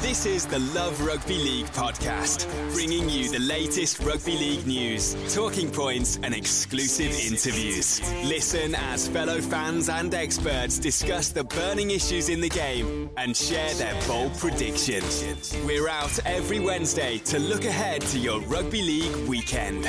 This is the Love Rugby League podcast, bringing you the latest rugby league news, talking points, and exclusive interviews. Listen as fellow fans and experts discuss the burning issues in the game and share their bold predictions. We're out every Wednesday to look ahead to your rugby league weekend.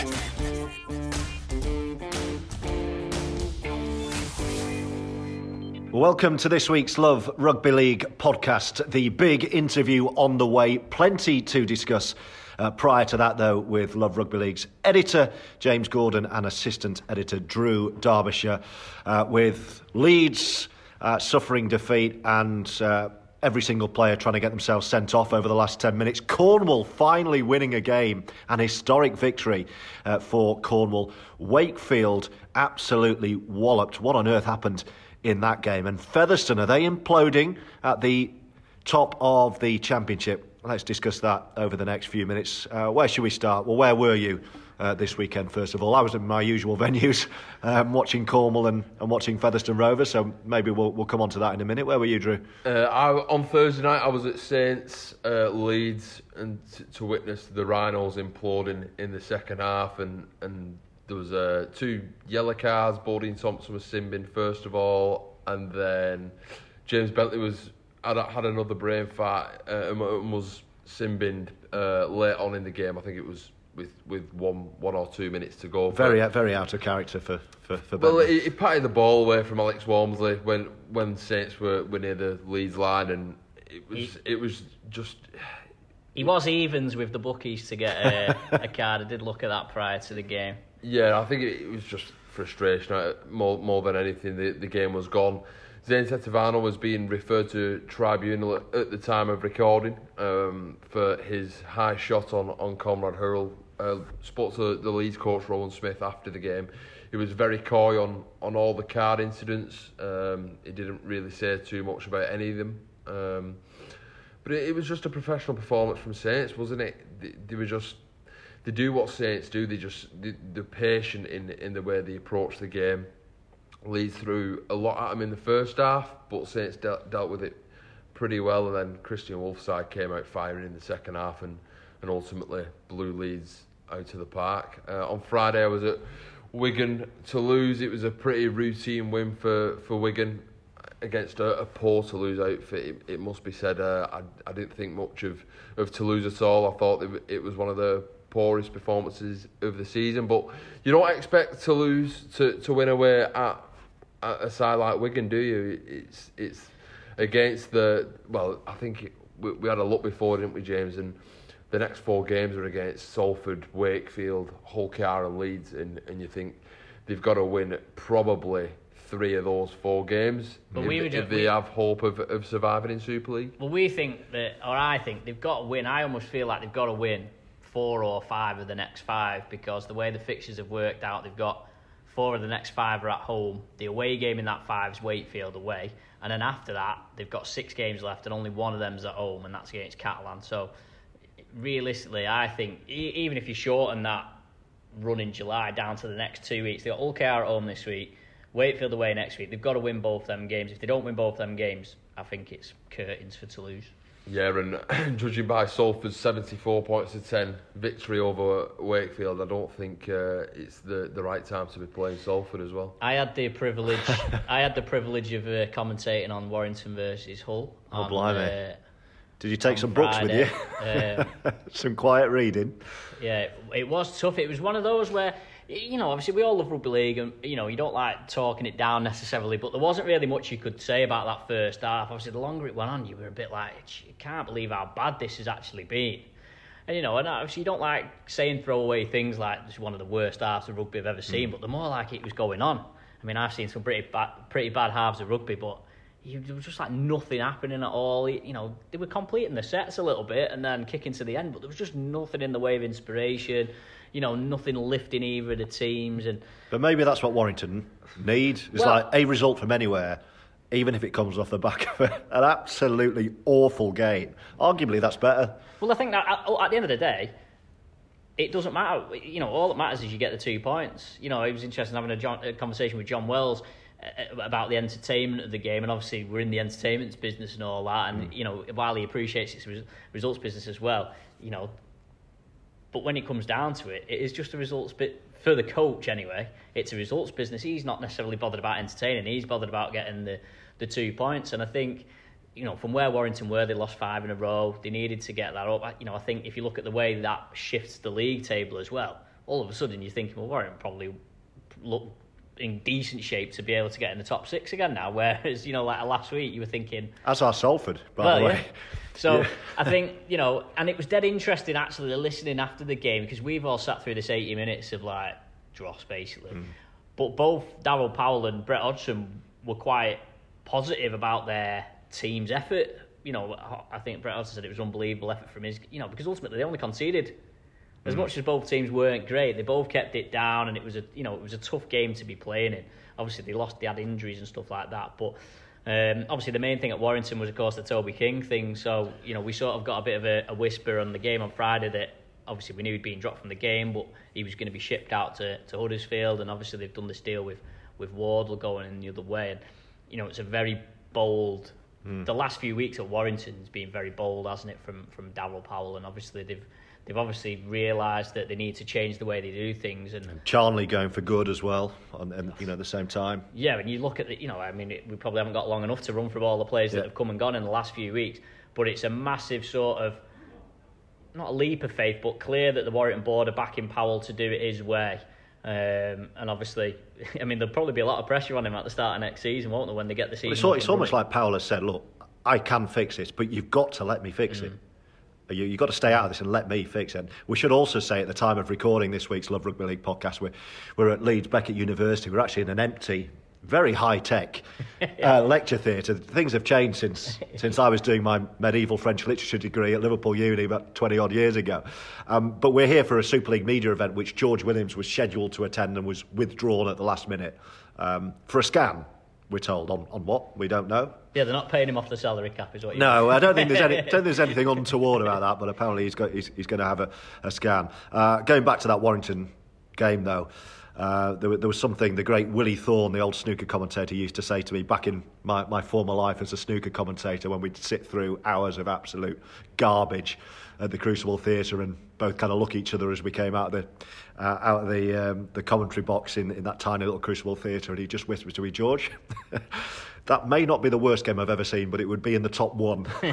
Welcome to this week's Love Rugby League podcast. The big interview on the way. Plenty to discuss. Uh, prior to that, though, with Love Rugby League's editor James Gordon and assistant editor Drew Derbyshire, uh, with Leeds uh, suffering defeat and uh, every single player trying to get themselves sent off over the last 10 minutes. Cornwall finally winning a game, an historic victory uh, for Cornwall. Wakefield absolutely walloped. What on earth happened in that game? And Featherstone, are they imploding at the top of the championship? Let's discuss that over the next few minutes. Uh, where should we start? Well, where were you? Uh, this weekend, first of all. I was in my usual venues, um, watching Cornwall and, and watching Featherstone Rovers, so maybe we'll, we'll come on to that in a minute. Where were you, Drew? Uh, I, on Thursday night, I was at Saints uh, Leeds and t- to witness the Rhinos imploding in the second half, and, and there was uh, two yellow cards. Bodene Thompson was sin bin first of all, and then James Bentley was had, had another brain fart uh, and, and was sin binned uh, late on in the game. I think it was with with one one or two minutes to go. Very, very out of character for for, for Well, he, he patted the ball away from Alex Walmsley when when Saints were, were near the Leeds line, and it was He- it was just He was evens with the bookies to get a, a card. I did look at that prior to the game. Yeah. I think it, it was just frustration uh, more more than anything. The the game was gone. Zane Tetevano was being referred to tribunal at, at the time of recording um, for his high shot on on Konrad Hurrell. Uh, spoke to the Leeds coach Rohan Smith after the game. He was very coy on, on all the card incidents. Um, he didn't really say too much about any of them. Um, but it, it was just a professional performance from Saints, wasn't it? They, they were just they do what Saints do. They just they're patient in in the way they approach the game. Leeds through a lot at them in the first half, but Saints dealt, dealt with it pretty well. And then Kristian Woolf's side came out firing in the second half and, and ultimately blew Leeds out of the park. Uh, on Friday, I was at Wigan Toulouse. It was a pretty routine win for, for Wigan against a, a poor Toulouse outfit. It, it must be said. Uh, I, I didn't think much of, of Toulouse at all. I thought it, it was one of the poorest performances of the season. But you don't expect Toulouse to, to win away at, at a side like Wigan, do you? It's it's against the well. I think it, we, we had a look before, didn't we, James? And the next four games are against Salford, Wakefield, Hull KR and Leeds, and, and you think they've got to win probably three of those four games But if, we were if they we- have hope of, of surviving in Super League. Well, we think that, or I think they've got to win. I almost feel like they've got to win four or five of the next five because the way the fixtures have worked out, they've got Four of the next five are at home. The away game in that five is Wakefield away, and then after that they've got six games left, and only one of them's at home, and that's against Catalan. So realistically, I think even if you shorten that run in July down to the next two weeks, they've got Hull KR at home this week, Wakefield away next week. They've got to win both them games. If they don't win both them games, I think it's curtains for Toulouse. Yeah, and judging by Salford's 74 points to 10 victory over Wakefield, I don't think uh, it's the, the right time to be playing Salford as well. I had the privilege. I had the privilege of uh, commentating on Warrington versus Hull. Oh, on, blimey. uh, Did you take on some books with you? Um, some quiet reading. Yeah, it was tough. It was one of those where, you know, obviously we all love rugby league, and you know you don't like talking it down necessarily, but there wasn't really much you could say about that first half. Obviously, the longer it went on, you were a bit like, you can't believe how bad this has actually been. And you know, and obviously you don't like saying throwaway things like this is one of the worst halves of rugby I've ever seen, mm. but the more like it was going on. I mean, I've seen some pretty bad, pretty bad halves of rugby, but you, there was just like nothing happening at all. You know, they were completing the sets a little bit and then kicking to the end, but there was just nothing in the way of inspiration. You know, nothing lifting either of the teams, and But maybe that's what Warrington need. It's Well- like a result from anywhere, even if it comes off the back of an absolutely awful game. Arguably, that's better. Well, I think that at, at the end of the day, it doesn't matter. You know, all that matters is you get the two points. You know, it was interesting having a, John, a conversation with John Wells uh, uh about the entertainment of the game, and obviously we're in the entertainment business and all that. And hmm. you know, while he appreciates its results business as well, you know, but when it comes down to it, it is just a results bit for the coach anyway. It's a results business. He's not necessarily bothered about entertaining. He's bothered about getting the the two points. And I think, you know, from where Warrington were, they lost five in a row. They needed to get that up. You know, I think if you look at the way that shifts the league table as well, all of a sudden you're thinking, well, Warrington probably look in decent shape to be able to get in the top six again now. Whereas, you know, like last week, you were thinking, that's our Salford, by well, the way. yeah. So Yeah. I think you know, and it was dead interesting actually listening after the game because we've all sat through this eighty minutes of like dross basically, Mm. but both Daryl Powell and Brett Hodgson were quite positive about their team's effort. You know, I think Brett Hodgson said it was unbelievable effort from his. You know, because ultimately they only conceded. As Mm. much as both teams weren't great, they both kept it down, and it was a you know it was a tough game to be playing in. Obviously, they lost, they had injuries and stuff like that, but um, obviously the main thing at Warrington was of course the Toby King thing. So you know we sort of got a bit of a, a whisper on the game on Friday that obviously we knew he'd been dropped from the game, but he was going to be shipped out to, to Huddersfield, and obviously they've done this deal with with Wardle going in the other way, and you know it's a very bold. The last few weeks at Warrington's been very bold, hasn't it, from from Daryl Powell, and obviously they've they've obviously realised that they need to change the way they do things, and Charnley going for good as well, and, and you know, at the same time. yeah, and you look at the, you know, I mean, it, we probably haven't got long enough to run through all the players Yeah. that have come and gone in the last few weeks, but it's a massive sort of, not a leap of faith, but clear that the Warrington board are backing Powell to do it his way. Um, and obviously, I mean, there'll probably be a lot of pressure on him at the start of next season, won't there, when they get the season? But it's, and it's almost like Powell has said, look, I can fix this, but you've got to let me fix Mm. it. You, you've got to stay out of this and let me fix it. We should also say at the time of recording this week's Love Rugby League podcast, we're, we're at Leeds Beckett University. We're actually in an empty, very high tech uh, lecture theatre. Things have changed since, since I was doing my medieval French literature degree at Liverpool Uni about 20 odd years ago. Um, but we're here for a Super League media event which George Williams was scheduled to attend and was withdrawn at the last minute um, for a scan. We're told on, on what we don't know. Yeah, they're not paying him off the salary cap, is what you No, I don't think there's any, don't think there's anything untoward about that. But apparently he's got he's, he's going to have a, a scan. Uh, going back to that Warrington game though, uh, there, there was something the great Willie Thorne, the old snooker commentator, used to say to me back in my, my former life as a snooker commentator when we'd sit through hours of absolute garbage at the Crucible Theatre and both kind of look each other as we came out of the uh, out of the um, the commentary box in, in that tiny little Crucible Theatre, and he just whispered to me, George. That may not be the worst game I've ever seen, but it would be in the top one.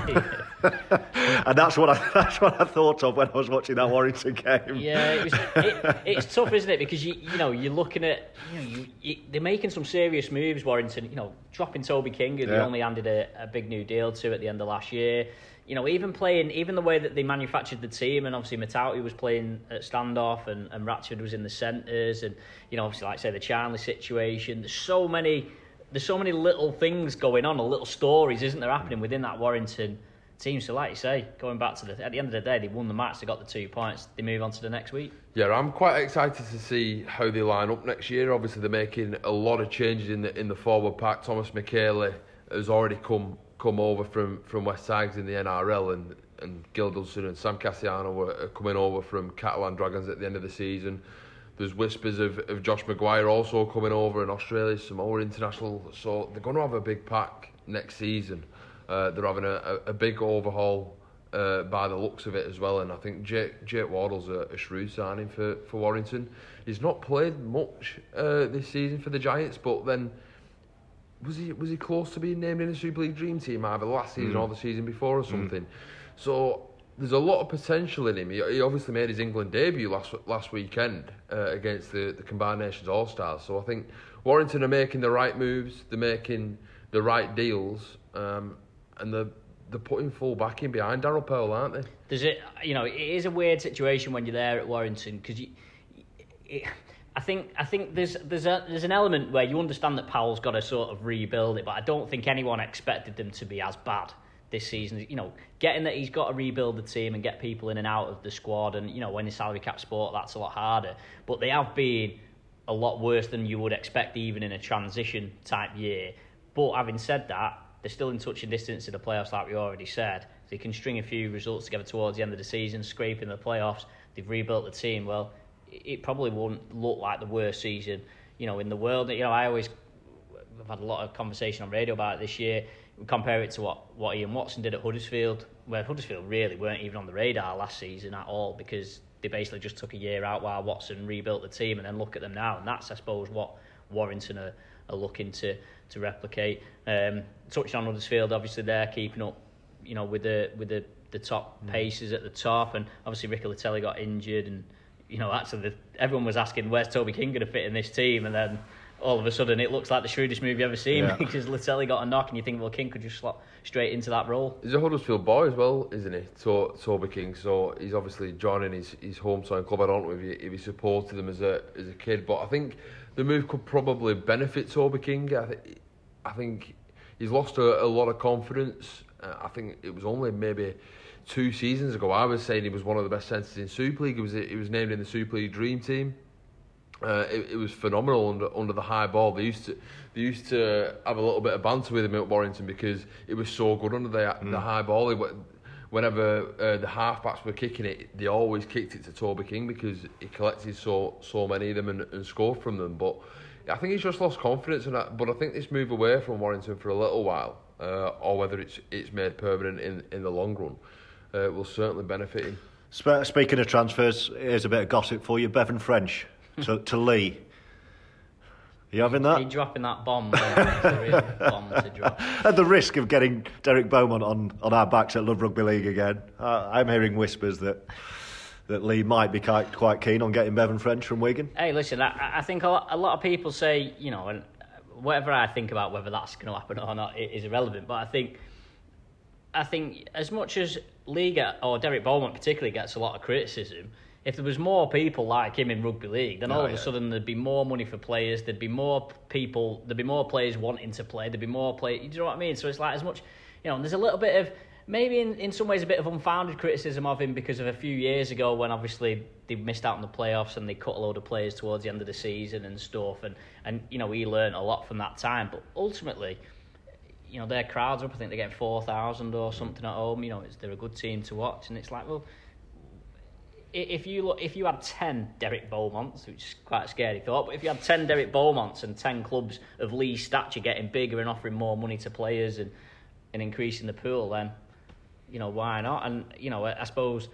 and that's what I that's what I thought of when I was watching that Warrington game. Yeah, it was, it, it's tough, isn't it? Because you you know you're looking at you know you, you, they're making some serious moves. Warrington, you know, dropping Toby King, who they only handed a, a big new deal to at the end of last year. You know, even playing, even the way that they manufactured the team, and obviously Matauti was playing at standoff, and, and Ratchford was in the centres, and you know, obviously, like I say, the Charnley situation. There's so many, there's so many little things going on, little stories, isn't there, happening within that Warrington team. So, like you say, going back to the at the end of the day, they won the match. They got the two points. They move on to the next week. Yeah, I'm quite excited to see how they line up next year. Obviously, they're making a lot of changes in the in the forward pack. Thomas Mikaele has already come come over from, from West Tigers in the NRL, and and Gil Dudson and Sam Kasiano were coming over from Catalan Dragons at the end of the season. There's whispers of, of Josh McGuire also coming over in Australia, some more international. So they're going to have a big pack next season. Uh, they're having a, a, a big overhaul uh, by the looks of it as well. And I think Jake, Jake Wardle's a, a shrewd signing for, for Warrington. He's not played much uh, this season for the Giants, but then was he was he close to being named in the Super League Dream Team either last season mm. or the season before or something? Mm. So there's a lot of potential in him. He, he obviously made his England debut last last weekend uh, against the, the Combined Nations All Stars. So I think Warrington are making the right moves. They're making the right deals, um, and they're they're putting full backing behind Daryl Powell, aren't they? Does it? You know, it is a weird situation when you're there at Warrington because you. It, I think I think there's there's a there's an element where you understand that Powell's got to sort of rebuild it, but I don't think anyone expected them to be as bad this season. You know, getting that he's got to rebuild the team and get people in and out of the squad, and you know, when the salary cap sport, that's a lot harder. But they have been a lot worse than you would expect, even in a transition type year. But having said that, they're still in touch and distance to the playoffs, like we already said. They can string a few results together towards the end of the season, scraping the playoffs. They've rebuilt the team. Well, it probably won't look like the worst season, you know, in the world. You know, I always I've had a lot of conversation on radio about it this year compare it to what, what Ian Watson did at Huddersfield, where Huddersfield really weren't even on the radar last season at all because they basically just took a year out while Watson rebuilt the team, and then look at them now, and that's I suppose what Warrington are, are looking to to replicate. Um, touched on Huddersfield, obviously they're keeping up, you know, with the with the the top mm. paces at the top, and obviously Ricky Leutele got injured, and you know actually the, everyone was asking where's Toby King going to fit in this team, and then all of a sudden it looks like the shrewdest move you've ever seen yeah. because Leutele got a knock and you think, well, King could just slot straight into that role. He's a Huddersfield boy as well, isn't he? To- Toby King, so he's obviously joining his, his hometown club. I don't know if he, if he supported them as a as a kid, but I think the move could probably benefit Toby King. I, th- I think he's lost a, a lot of confidence. Uh, I think it was only maybe two seasons ago I was saying he was one of the best centres in Super League. He was he was named in the Super League Dream Team. Uh, it, it, was phenomenal under under the high ball. They used to they used to have a little bit of banter with him at Warrington because it was so good under the mm. the high ball. whenever uh, the halfbacks were kicking it, they always kicked it to Toby King because he collected so so many of them and, and scored from them. But I think he's just lost confidence in that. But I think this move away from Warrington for a little while, uh, or whether it's it's made permanent in in the long run, uh, will certainly benefit him. Speaking of transfers, here's a bit of gossip for you. Bevan French to, to Leigh. Are you having that? You dropping that bomb? bomb to drop. At the risk of getting Derek Beaumont on, on our backs at Love Rugby League again, uh, I'm hearing whispers that that Leigh might be quite, quite keen on getting Bevan French from Wigan. Hey, listen, I, I think a lot, a lot of people say, you know, and whatever I think about whether that's going to happen or not is irrelevant. But I think, I think as much as Leigh or Derek Beaumont particularly gets a lot of criticism if there was more people like him in rugby league, then all oh, of a sudden there'd be more money for players. There'd be more people. There'd be more players wanting to play. There'd be more play. You know what I mean? So it's like as much, you know. There's a little bit of maybe in, in some ways a bit of unfounded criticism of him because of a few years ago when obviously they missed out on the playoffs and they cut a load of players towards the end of the season and stuff. And and you know he learned a lot from that time. But ultimately. You know their crowds up. I think they're getting four thousand or something at home. You know, it's, they're a good team to watch, and it's like, well, if you look, if you had ten Derek Beaumonts, which is quite a scary thought, but if you had ten Derek Beaumonts and ten clubs of Leigh's stature getting bigger and offering more money to players and and increasing the pool, then you know why not? And you know, I suppose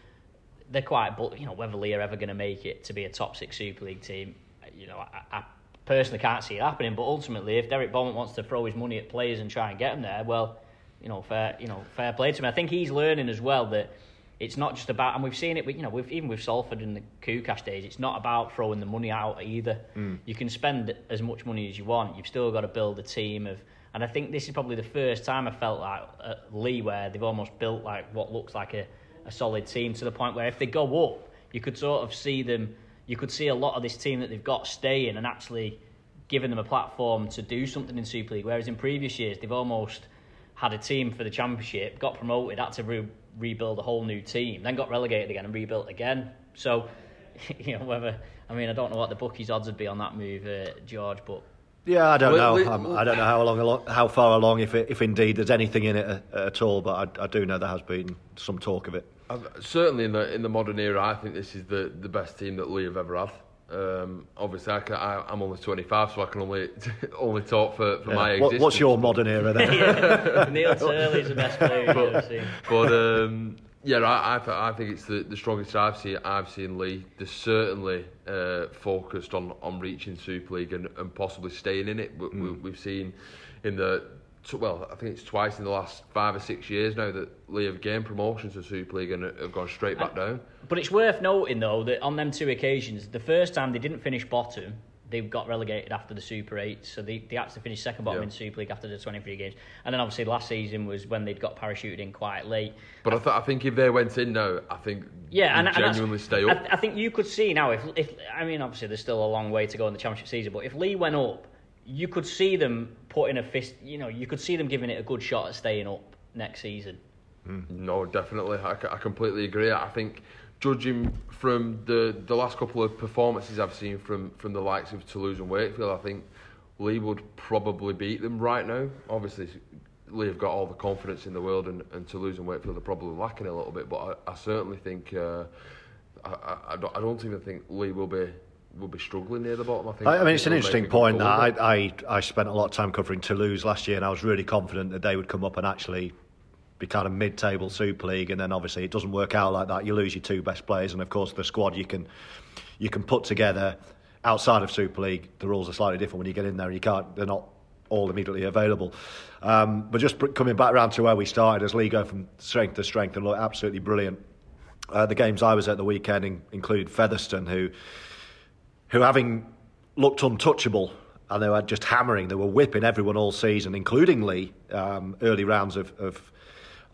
they're quite, but you know, whether Leigh are ever going to make it to be a top six Super League team, you know, I, I personally can't see it happening. But ultimately, if Derek Beaumont wants to throw his money at players and try and get them there, well, you know, fair, you know, fair play to him. I think he's learning as well that it's not just about, and we've seen it, with, you know, with, even with Salford in the Koukash days, it's not about throwing the money out either. Mm. You can spend as much money as you want. You've still got to build a team of, and I think this is probably the first time I felt like at Leigh where they've almost built like what looks like a, a solid team to the point where if they go up, you could sort of see them, you could see a lot of this team that they've got staying and actually giving them a platform to do something in Super League. Whereas in previous years, they've almost had a team for the championship, got promoted, had to re- rebuild a whole new team, then got relegated again and rebuilt again. So, you know, whether I mean, I don't know what the bookies' odds would be on that move, uh, George, but Yeah, I don't Well, know. we- Um, I don't know how long, how far along, if it, if indeed there's anything in it uh, at all. But I, I do know there has been some talk of it. I've- certainly in the in the modern era, I think this is the, the best team that Leigh have ever had. Um, obviously, I can, I, I'm only 25, so I can only only talk for, for my Yeah. What, existence. what's your modern era then? Neil Turley's the best player I've ever seen. But um, yeah, I, I, I think it's the, the strongest I've seen. I've seen Leigh. They're certainly uh, focused on, on reaching Super League and, and possibly staying in it. We, we, we've seen in the well, I think it's twice in the last five or six years now that Leigh have gained promotion to Super League and have gone straight back down. But it's worth noting, though, that on them two occasions, the first time they didn't finish bottom, they got relegated after the Super 8. So they, they actually finished second bottom Yeah. in Super League after the 23 games. And then obviously last season was when they'd got parachuted in quite late. But I, th- I think if they went in now, I think Yeah, and, they'd and genuinely stay I, up. I think you could see now if if I mean obviously there's still a long way to go in the championship season, but if Leigh went up, you could see them putting a fist. You know, you could see them giving it a good shot at staying up next season. Hmm. No, definitely. I, c- I completely agree. I think judging from the, the last couple of performances I've seen from, from the likes of Toulouse and Wakefield, I think Leigh would probably beat them right now. Obviously, Leigh have got all the confidence in the world, and, and Toulouse and Wakefield are probably lacking a little bit. But I, I certainly think uh, I, I, don't, I don't even think Leigh will be will be struggling near the bottom. I think. I, mean, it's an interesting make a good point. That. I, I I spent a lot of time covering Toulouse last year, and I was really confident that they would come up and actually kind of mid-table Super League. And then obviously it doesn't work out like that. You lose your two best players, and of course the squad you can you can put together outside of Super League. The rules are slightly different when you get in there. You can't. They're not all immediately available. Um, but just coming back around to where we started, as Leigh go from strength to strength and look absolutely brilliant. Uh, the games I was at the weekend in, included Featherstone, who who having looked untouchable and they were just hammering, they were whipping everyone all season, including Leigh, um, early rounds of, of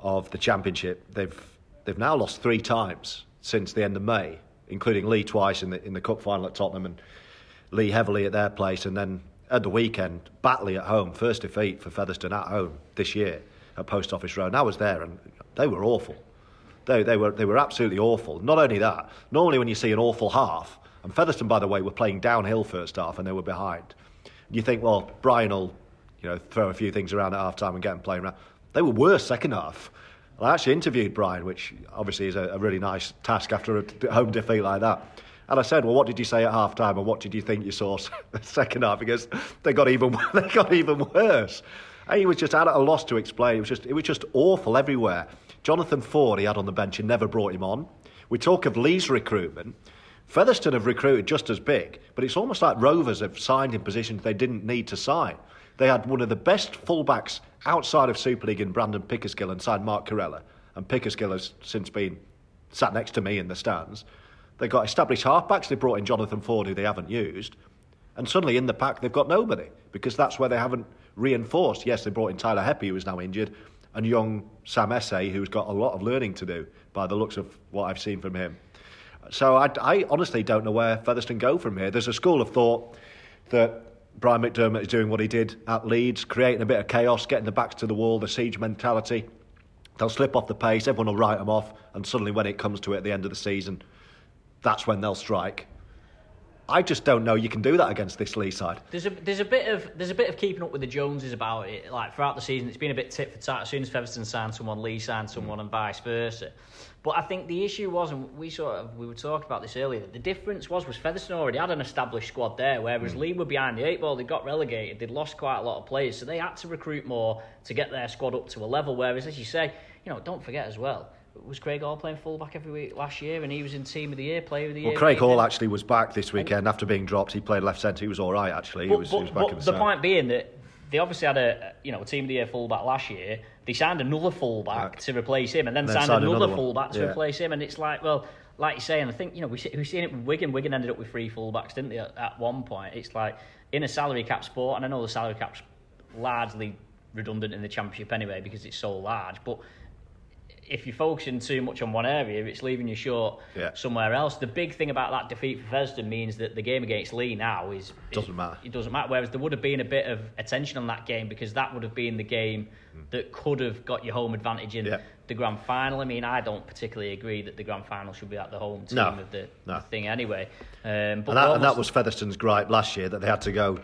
of the championship. They've they've now lost three times since the end of May, including Leigh twice in the in the cup final at Tottenham and Leigh heavily at their place, and then at the weekend Batley at home, first defeat for Featherstone at home this year at Post Office Road. And I was there, and they were awful. They, they were they were absolutely awful. Not only that, normally when you see an awful half, and Featherstone, by the way, were playing downhill first half and they were behind. You think, well, Brian will, you know, throw a few things around at half time and get them playing around. They were worse second half. I actually interviewed Brian, which obviously is a, a really nice task after a home defeat like that. And I said, well, what did you say at half time and what did you think you saw second half? Because they got even they got even worse. And he was just at a loss to explain. It was just it was just awful everywhere. Jonathan Ford he had on the bench and never brought him on. We talk of Leigh's recruitment. Featherstone have recruited just as big, but it's almost like Rovers have signed in positions they didn't need to sign. They had one of the best fullbacks outside of Super League in Brandon Pickersgill and signed Mark Corella. And Pickersgill has since been sat next to me in the stands. They got established halfbacks. They brought in Jonathan Ford, who they haven't used. And suddenly in the pack, they've got nobody because that's where they haven't reinforced. Yes, they brought in Tyler Heppy, who is now injured, and young Sam Essay, who's got a lot of learning to do by the looks of what I've seen from him. So I, I honestly don't know where Featherstone go from here. There's a school of thought that Brian McDermott is doing what he did at Leeds, creating a bit of chaos, getting the backs to the wall, the siege mentality. They'll slip off the pace, everyone will write them off, and suddenly when it comes to it at the end of the season, that's when they'll strike. I just don't know you can do that against this Leigh side. There's a there's a bit of there's a bit of keeping up with the Joneses about it. Like throughout the season, it's been a bit tit for tat. As soon as Featherstone signed someone, Leigh signed someone, and vice versa. But I think the issue was, and we sort of we were talking about this earlier. The difference was was Featherstone already had an established squad there, whereas hmm. Leigh were behind the eight ball. They got relegated. They'd lost quite a lot of players, so they had to recruit more to get their squad up to a level. Whereas, as you say, you know, don't forget as well. Was Craig Hall playing fullback every week last year, and he was in Team of the Year, Player of the Year? Well, Craig? Hall actually was back this weekend after being dropped. He played left centre. He was all right, actually. he was, but, he was back but in the, the point being that they obviously had a you know a team of the year fullback last year. They signed another fullback to replace him, and then, then signed, signed another, another fullback to Yeah. replace him. And it's like, well, like you say, and I think you know we we've seen it with Wigan. Wigan ended up with three fullbacks, didn't they? At, at one point, it's like in a salary cap sport, and I know the salary cap's largely redundant in the championship anyway because it's so large, but if you're focusing too much on one area, it's leaving you short Yeah. somewhere else. The big thing about that defeat for Featherstone means that the game against Leigh now is, is Doesn't matter. It doesn't matter. Whereas there would have been a bit of attention on that game because that would have been the game that could have got you home advantage in. Yeah. the grand final. I mean, I don't particularly agree that the grand final should be at the home team No. of the, No. the thing anyway. Um, but And that, and that was Featherstone's gripe last year that they had to go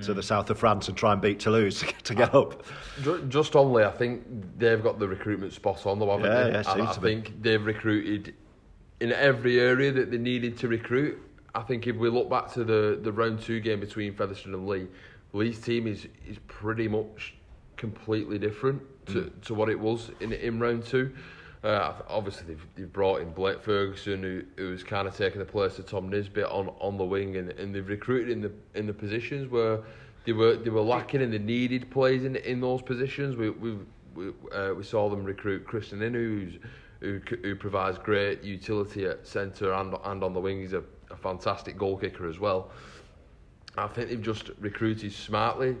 to the south of France and try and beat Toulouse to get, to get up. Ju- Just only, I think they've got the recruitment spot on, though, haven't Yeah, they? yeah, seems I to be. think they've recruited in every area that they needed to recruit. I think if we look back to the, the round two game between Featherstone and Leigh, Leigh's team is, is pretty much completely different to, Mm. to what it was in in round two. Uh, obviously, they've, they've brought in Blake Ferguson, who who's kind of taken the place of Tom Nisbet on, on the wing, and, and they've recruited in the in the positions where they were they were lacking and they needed plays in in those positions. We we we, uh, we saw them recruit Christian who's who who provides great utility at centre and and on the wing. He's a, a fantastic goal kicker as well. I think they've just recruited smartly.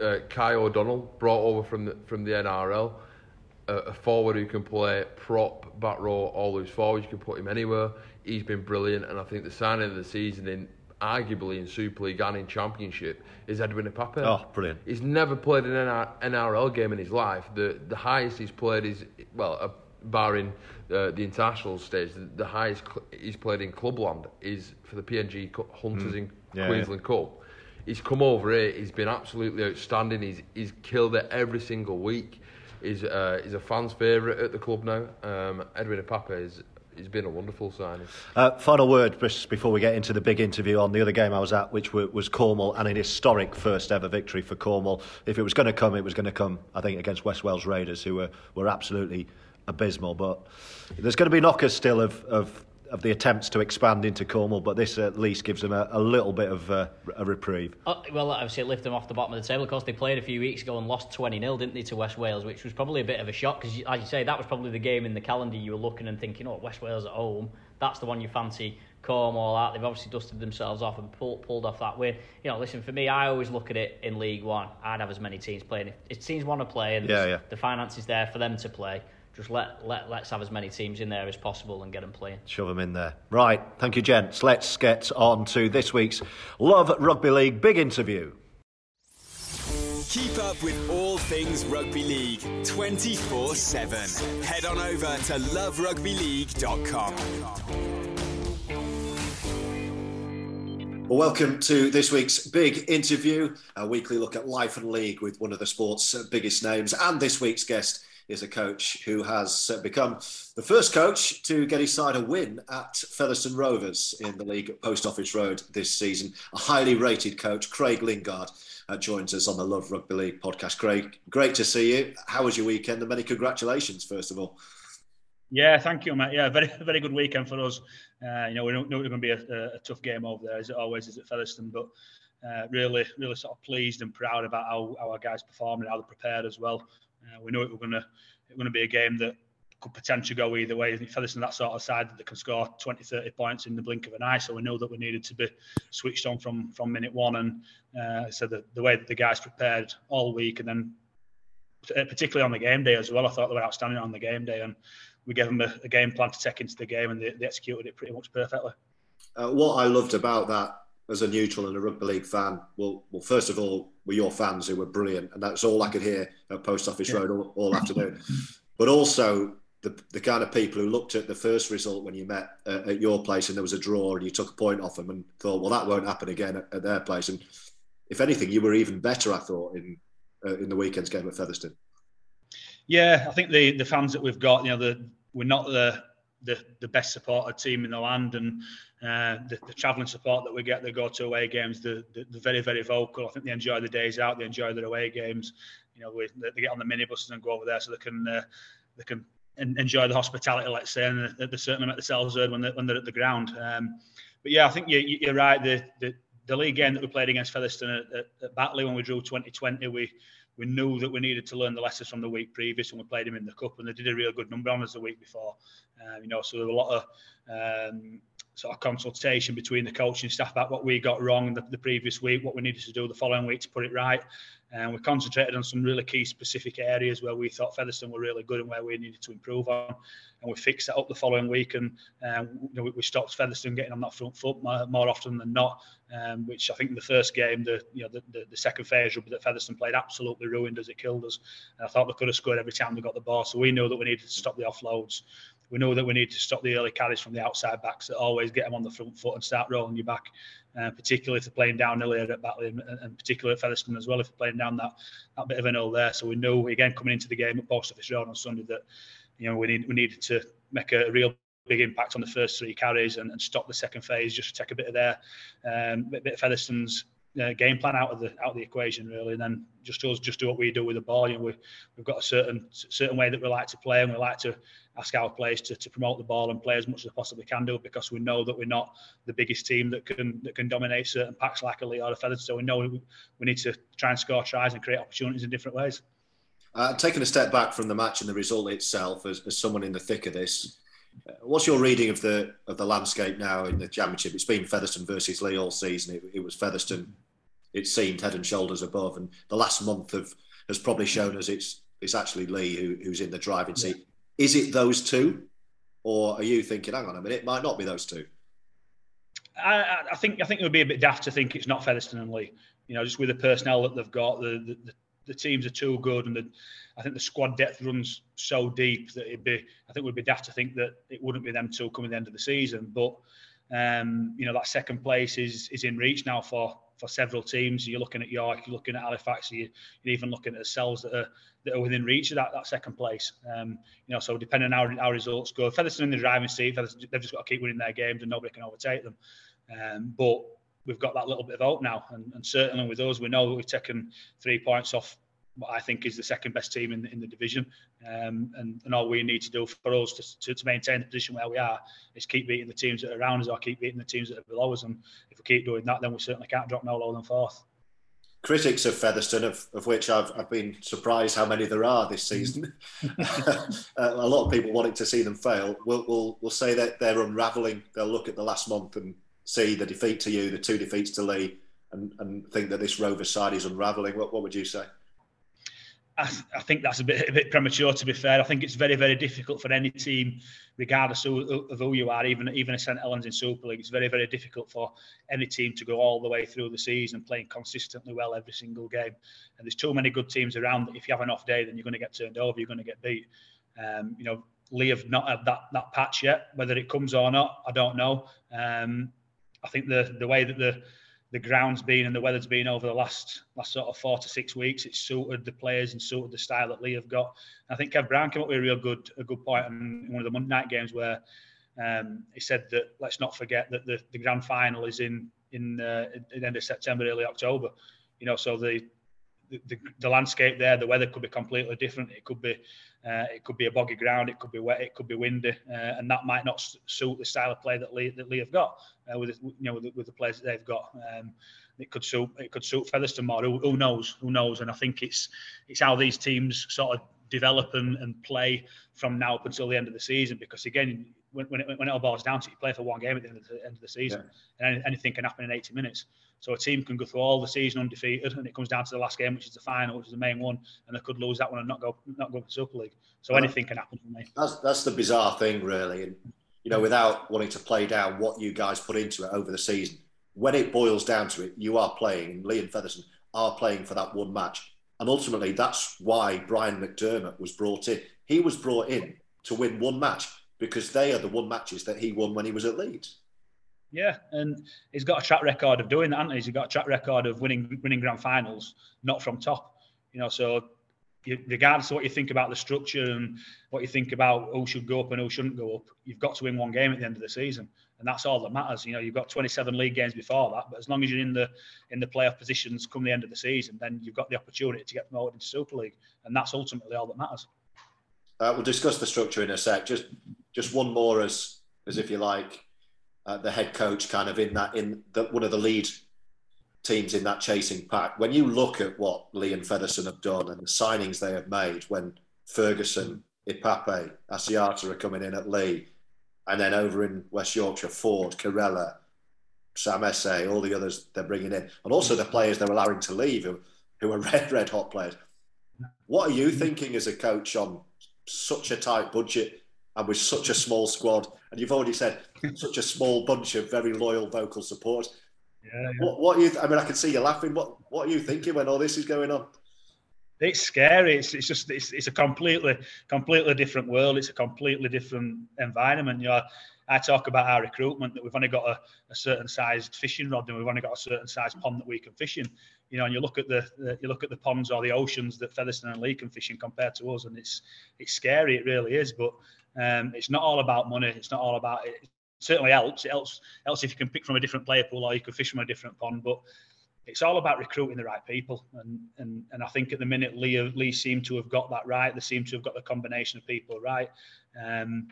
Uh, Kai O'Donnell brought over from the from the NRL, a, a forward who can play prop, back row, all those forwards. You can put him anywhere. He's been brilliant, and I think the signing of the season in arguably in Super League and in Championship is Edwin Ipape. Oh, brilliant. He's never played an NRL game in his life. The the highest he's played is well, uh, barring uh, the international stage, the, the highest cl- he's played in clubland is for the PNG Hunters in Hmm. Yeah, Queensland Cup. He's come over here. He's been absolutely outstanding. He's he's killed it every single week. He's uh, he's a fan's favourite at the club now. Um, Edwin Ipape is. He's been a wonderful signing. Uh, final word just before we get into the big interview on the other game I was at, which wa- was Cornwall, and an historic first ever victory for Cornwall. If it was going to come, it was going to come, I think, against West Wales Raiders, who were, were absolutely abysmal. But there's going to be knockers still of, of, of the attempts to expand into Cornwall, but this at least gives them a, a little bit of uh, a reprieve. Uh, well, obviously, it lifted them off the bottom of the table. Of course, they played a few weeks ago and lost 20 0, didn't they, to West Wales, which was probably a bit of a shock because, as you say, that was probably the game in the calendar you were looking and thinking, oh, West Wales at home. That's the one you fancy Cornwall out. They've obviously dusted themselves off and pulled, pulled off that win. You know, listen, for me, I always look at it in League One. I'd have as many teams playing. If, if teams want to play and Yeah, yeah. the finances is there for them to play, just let, let, let's have as many teams in there as possible and get them playing. Shove them in there. Right, thank you, gents. Let's get on to this week's Love Rugby League big interview. Keep up with all things rugby league 24 7. Head on over to loverugbyleague.com. Well, welcome to this week's big interview, a weekly look at life and league with one of the sport's biggest names. And this week's guest is a coach who has uh, become the first coach to get his side a win at Featherstone Rovers in the league at Post Office Road this season. A highly rated coach, Craig Lingard, uh, joins us on the Love Rugby League podcast. Craig, great to see you. How was your weekend? And many congratulations, first of all. Yeah, thank you, Matt. Yeah, very very good weekend for us. Uh, you know, we know, it's going to be a, a tough game over there, as it always is at Featherstone, but uh, really, really sort of pleased and proud about how, how our guys performed and how they prepared as well. Uh, we knew it was going to going to be a game that could potentially go either way. Think Featherstone that sort of side that can score 20, 30 points in the blink of an eye. So we knew that we needed to be switched on from from minute one. And uh, so the, the way that the guys prepared all week, and then uh, particularly on the game day as well, I thought they were outstanding on the game day. And we gave them a, a game plan to take into the game, and they, they executed it pretty much perfectly. Uh, what I loved about that as a neutral and a rugby league fan, well, well, first of all, were your fans who were brilliant, and that's all I could hear at Post Office Road all, all afternoon. but also the, the kind of people who looked at the first result when you met uh, at your place and there was a draw and you took a point off them and thought, well, that won't happen again at, at their place. And if anything, you were even better, I thought, in uh, in the weekend's game at Featherstone. Yeah, I think the the fans that we've got, you know, the we're not the the, the best supported team in the land, and uh, the, the travelling support that we get, they go to away games, they're, they're very very vocal. I think they enjoy the days out, they enjoy their away games. You know, we, they get on the minibuses and go over there so they can uh, they can enjoy the hospitality, let's say, and they, they certainly make themselves heard when they're, when they're at the ground. Um, but yeah, I think you, you're right. The, the the league game that we played against Featherstone at, at, at Batley when we drew 2020, we we knew that we needed to learn the lessons from the week previous when we played him in the cup, and they did a real good number on us the week before. Um, you know, so there were a lot of um, sort of consultation between the coaching staff about what we got wrong the, the previous week, what we needed to do the following week to put it right. And we concentrated on some really key specific areas where we thought Featherstone were really good and where we needed to improve on. And we fixed that up the following week, and um, you know, we stopped Featherstone getting on that front foot more, more often than not. Um, which I think in the first game, the you know the, the, the second phase rugby that Featherstone played absolutely ruined us. It killed us. And I thought they could have scored every time they got the ball. So we knew that we needed to stop the offloads. We know that we need to stop the early carries from the outside backs that always get them on the front foot and start rolling you back uh, particularly if they're playing down here at Batley and, and particularly at Featherstone as well, if they're playing down that, that bit of an hill there. So we know, again, coming into the game at Post Office Road on Sunday that, you know, we need we needed to make a real big impact on the first three carries and, and stop the second phase, just take a bit of their, um, bit, bit of Featherstone's uh, game plan out of the out of the equation really, and then just us just do what we do with the ball. You know, we, we've got a certain certain way that we like to play, and we like to ask our players to, to promote the ball and play as much as they possibly can do because we know that we're not the biggest team that can that can dominate certain packs like a Leigh or a Feathers. So we know we, we need to try and score tries and create opportunities in different ways. Uh, taking a step back from the match and the result itself, as, as someone in the thick of this, what's your reading of the of the landscape now in the championship? It's been Featherstone versus Leigh all season. It, it was Featherstone, it seemed head and shoulders above, and the last month of has probably shown us it's it's actually Leigh who, who's in the driving seat. Yeah. Is it those two, or are you thinking, hang on a minute, it might not be those two? I, I think I think it would be a bit daft to think it's not Featherstone and Leigh. You know, just with the personnel that they've got, the the, the teams are too good, and the, I think the squad depth runs so deep that it'd be I think would be daft to think that it wouldn't be them two coming the end of the season. But um, you know that second place is is in reach now for for several teams. You're looking at York, you're looking at Halifax, you, are even looking at the cells that are that are within reach of that, that second place. Um, you know, so depending on how our results go, Featherstone in the driving seat, they've just got to keep winning their games and nobody can overtake them. Um, but we've got that little bit of hope now, and, and certainly with us, we know that we've taken three points off what I think is the second best team in, in the division. Um, and, and all we need to do for us to, to, to, maintain the position where we are is keep beating the teams that are around us or keep beating the teams that are below us. And if we keep doing that, then we certainly can't drop no lower than fourth. Critics of Featherstone, of, of which I've, I've been surprised how many there are this season. a lot of people wanting to see them fail will will will say that they're unravelling. They'll look at the last month and see the defeat to you, the two defeats to Lee, and, and think that this Rover side is unravelling. What, what would you say? I, I, think that's a bit a bit premature. To be fair, I think it's very very difficult for any team, regardless of, of who you are, even even a St Helens in Super League. It's very very difficult for any team to go all the way through the season playing consistently well every single game. And there's too many good teams around that if you have an off day, then you're going to get turned over. You're going to get beat. Um, you know, Leigh have not had that that patch yet. Whether it comes or not, I don't know. Um, I think the the way that the the ground's been and the weather's been over the last last sort of four to six weeks. It's suited the players and suited the style that Leigh have got. And I think Kev Brown came up with a real good a good point in one of the Monday night games where um, he said that let's not forget that the, the grand final is in in uh, the end of September, early October. You know, so the the, the, landscape there, the weather could be completely different. It could be uh, it could be a boggy ground, it could be wet, it could be windy, uh, and that might not suit the style of play that Leigh that Leigh have got uh, with you know with the, with the, players that they've got. Um, it could suit it could suit Featherstone more. Who, who, knows? Who knows? And I think it's it's how these teams sort of develop and, and play from now up until the end of the season. Because again, when when it, when it all boils down to it, you play for one game at the end of the, end of the season, yeah. and anything can happen in 80 minutes. So a team can go through all the season undefeated, and it comes down to the last game, which is the final, which is the main one, and they could lose that one and not go not go to Super League. So anything can happen for me. That's that's the bizarre thing, really. And you know, without wanting to play down what you guys put into it over the season, when it boils down to it, you are playing, and Leigh and Featherstone are playing for that one match. And ultimately, that's why Brian McDermott was brought in. He was brought in to win one match because they are the one matches that he won when he was at Leeds. Yeah, and he's got a track record of doing that, hasn't he? He's got a track record of winning winning grand finals, not from top. You know, so regardless of what you think about the structure and what you think about who should go up and who shouldn't go up, you've got to win one game at the end of the season, and that's all that matters. You know, you've got 27 league games before that, but as long as you're in the in the playoff positions come the end of the season, then you've got the opportunity to get promoted into Super League, and that's ultimately all that matters. Uh, we'll discuss the structure in a sec. Just just one more as as if you like uh, the head coach kind of in that in the, one of the lead teams in that chasing pack. When you look at what Leigh and Featherstone have done and the signings they have made, when Ferguson, Ipape, Asiata are coming in at Leigh, and then over in West Yorkshire, Ford, Carella, Sam Esse, all the others they're bringing in, and also the players they're allowing to leave who, who are red, red hot players. What are you thinking as a coach on such a tight budget and with such a small squad? And you've already said such a small bunch of very loyal vocal support. Yeah, yeah. What, what you? I mean, I can see you laughing. What What are you thinking when all this is going on? It's scary. It's, it's just it's, it's a completely completely different world. It's a completely different environment. You know, I talk about our recruitment that we've only got a, a certain sized fishing rod and we've only got a certain sized pond that we can fish in. You know, and you look at the, the you look at the ponds or the oceans that Featherstone and Leigh can fish in compared to us, and it's it's scary. It really is. But um, it's not all about money. It's not all about it. it certainly helps. It helps helps if you can pick from a different player pool or you can fish from a different pond. But it's all about recruiting the right people. And and and I think at the minute Lee Leigh seem to have got that right. They seem to have got the combination of people right. Um,